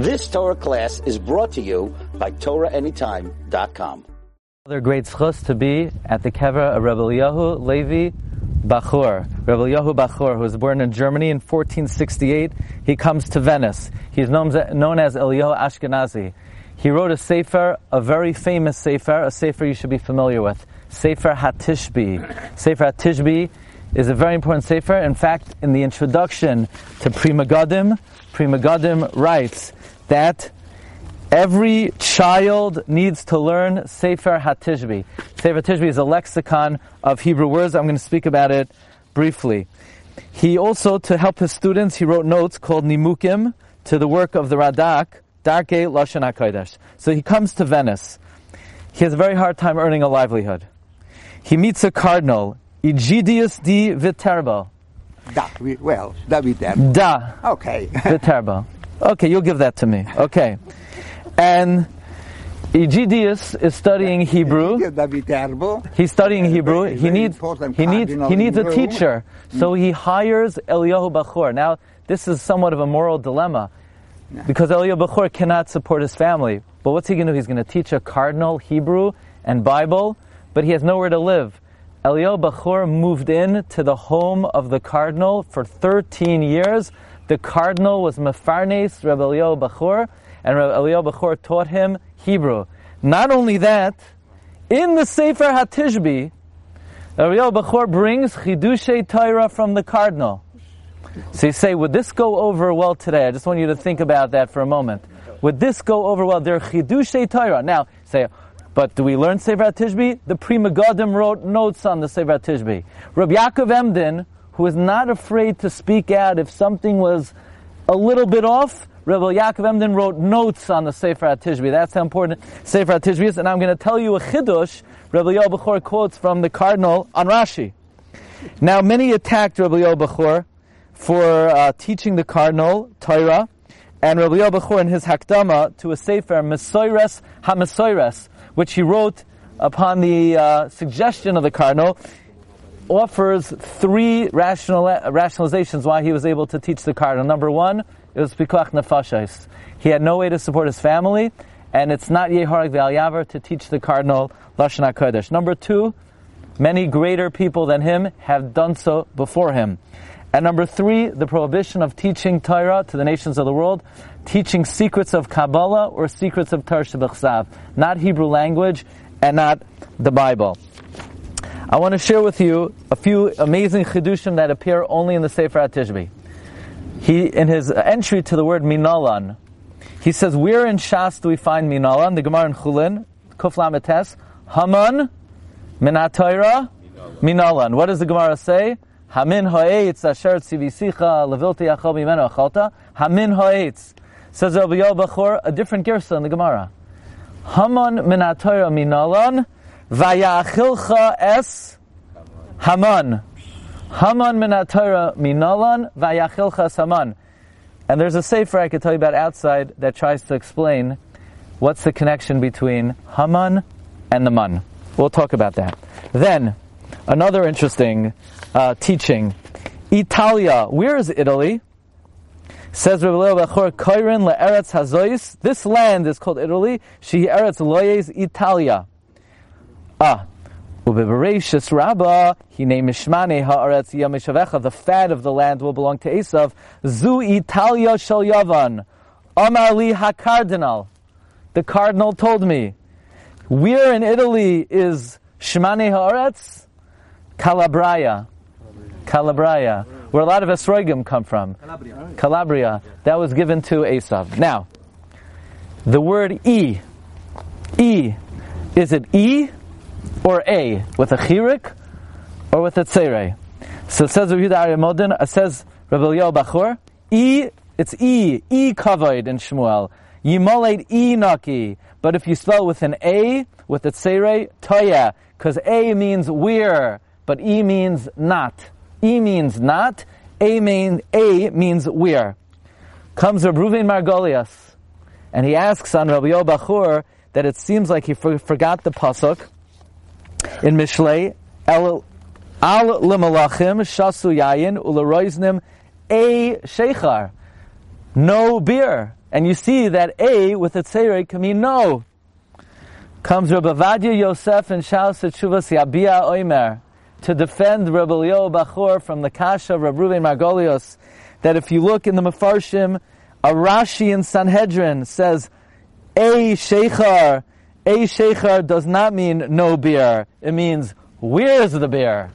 This Torah class is brought to you by TorahAnytime.com. Another great schus to be at the kever of Rebbe Yahu Levi Bachur. Rebbe Yahu Bachur, who was born in Germany in 1468. He comes to Venice. He's known, known as Eliyahu Ashkenazi. He wrote a sefer, a very famous sefer, a sefer you should be familiar with. Sefer Hatishbi. Sefer Hatishbi is a very important sefer. In fact, in the introduction to Pri Megadim, Pri Megadim writes that every child needs to learn Sefer Hatishbi. Sefer Hatishbi is a lexicon of Hebrew words. I'm going to speak about it briefly. He also, to help his students, he wrote notes called Nimukim to the work of the Radak, Darke Lashon HaKodesh. So he comes to Venice. He has a very hard time earning a livelihood. He meets a cardinal, Egidius di Viterbo. Da, well, da Viterbo. Da Okay. Viterbo. Okay, you'll give that to me. Okay. And Egidius is studying Hebrew. He's studying Hebrew. He needs he needs he needs a teacher. So he hires Eliyahu Bachor. Now this is somewhat of a moral dilemma because Eliyahu Bachor cannot support his family. But what's he going to do? He's going to teach a cardinal Hebrew and Bible, but he has nowhere to live. Eliyahu Bachor moved in to the home of the cardinal for 13 years. The cardinal was Mefarnes Rebbe Eliyahu Bachor, and Rebbe Eliyahu Bachor taught him Hebrew. Not only that, in the Sefer Hatishbi, Ariel Bachor brings Chidushei Torah from the cardinal. So you say, would this go over well today? I just want you to think about that for a moment. Would this go over well? They're Chidushei Torah. Now, say, but do we learn Sefer Hatishbi? The Pri Megadim wrote notes on the Sefer Hatishbi. Rabbi Yaakov Emden, was not afraid to speak out if something was a little bit off, Rabbi Yaakov Emden wrote notes on the Sefer HaTishbi. That's how important Sefer HaTishbi is. And I'm going to tell you a chidush. Rabbi Yoel Bechor quotes from the Cardinal on Rashi. Now, many attacked Rabbi Yoel Bechor for uh, teaching the Cardinal Torah, and Rabbi Yoel Bechor in his Hakdama to a Sefer Mesoires HaMesoires, which he wrote upon the uh, suggestion of the Cardinal, offers three rational, rationalizations why he was able to teach the cardinal. Number one, it was pikuach nefashos. He had no way to support his family, and it's not yeharag v'al to teach the cardinal lashon hakodesh. Number two, many greater people than him have done so before him. And number three, the prohibition of teaching Torah to the nations of the world, teaching secrets of Kabbalah or secrets of Torah Shebechsav, not Hebrew language and not the Bible. I want to share with you a few amazing chidushim that appear only in the Sefer HaTishbi. He, in his entry to the word minalan, he says, where in Shas do we find minalan? The Gemara in Chulin, Kuf Lametes, Haman, Minatayra, minalan. What does the Gemara say? Hamin ha'etz asher tzivisicha levilti achal mimenu achalta. Hamin ha'etz. Says Rabbi Yol Bachor, a different gersa in the Gemara. Haman minatayra minalan, vayachilcha es Haman. Haman minatayra minalan, vayachilcha es Haman. And there's a sefer I could tell you about outside that tries to explain what's the connection between Haman and the man. We'll talk about that. Then, another interesting uh, teaching. Italia. Where is Italy? Says Rabbi Leo Bachor, Koirin le'eretz hazois. This land is called Italy. She eretz loyes Italia. Ah. Ubebereshis Rabba, he named Mishmane ha'aretz yamishavecha. The fat of the land will belong to Esav. Zu Italia shel Yavan. Amar li. The cardinal told me. Where in Italy is Shmane ha'aretz? Calabria. Calabria, where a lot of Esrogim come from. Calabria. Calabria. That was given to Esav. Now, the word E. E. Is it E or A? With a chirik or with a tzere? So it says Rabbi Yehuda Arya Modena, it says Rabbi Bachor, E, it's E, E kavod in Shmuel. Yimolet E naki. But if you spell with an A, with a tzere, toya, because A means where, but E means not. E means not, A, mean, A means where. Comes Rabbi Ruven Margolias, and he asks on Rabbi Yo Bachur that it seems like he for, forgot the pasuk in Mishlei, El Al Limalachim Shasu Yayin Ularoiznim A Sheichar. No beer. And you see that A with a tzere can mean no. Comes Rabbi Ovadia Yosef and Shaus Tshuvas Yabia Oimer to defend Rabbi Leo Bachor from the Kasha of Rabbi Ruben Margolios that if you look in the Mefarshim, a Rashi in Sanhedrin says, A Sheikhar, A Sheikhar does not mean no beer. It means, where's the beer?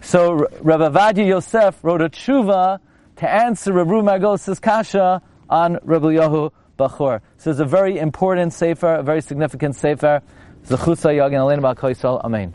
So Rabbi Ovadia Yosef wrote a tshuva to answer Rabbi Margolios' Kasha on Rabbi Yehu Bachor. So it's a very important sefer, a very significant sefer. Zechutza Yagin Alein Ba'Kol Amen.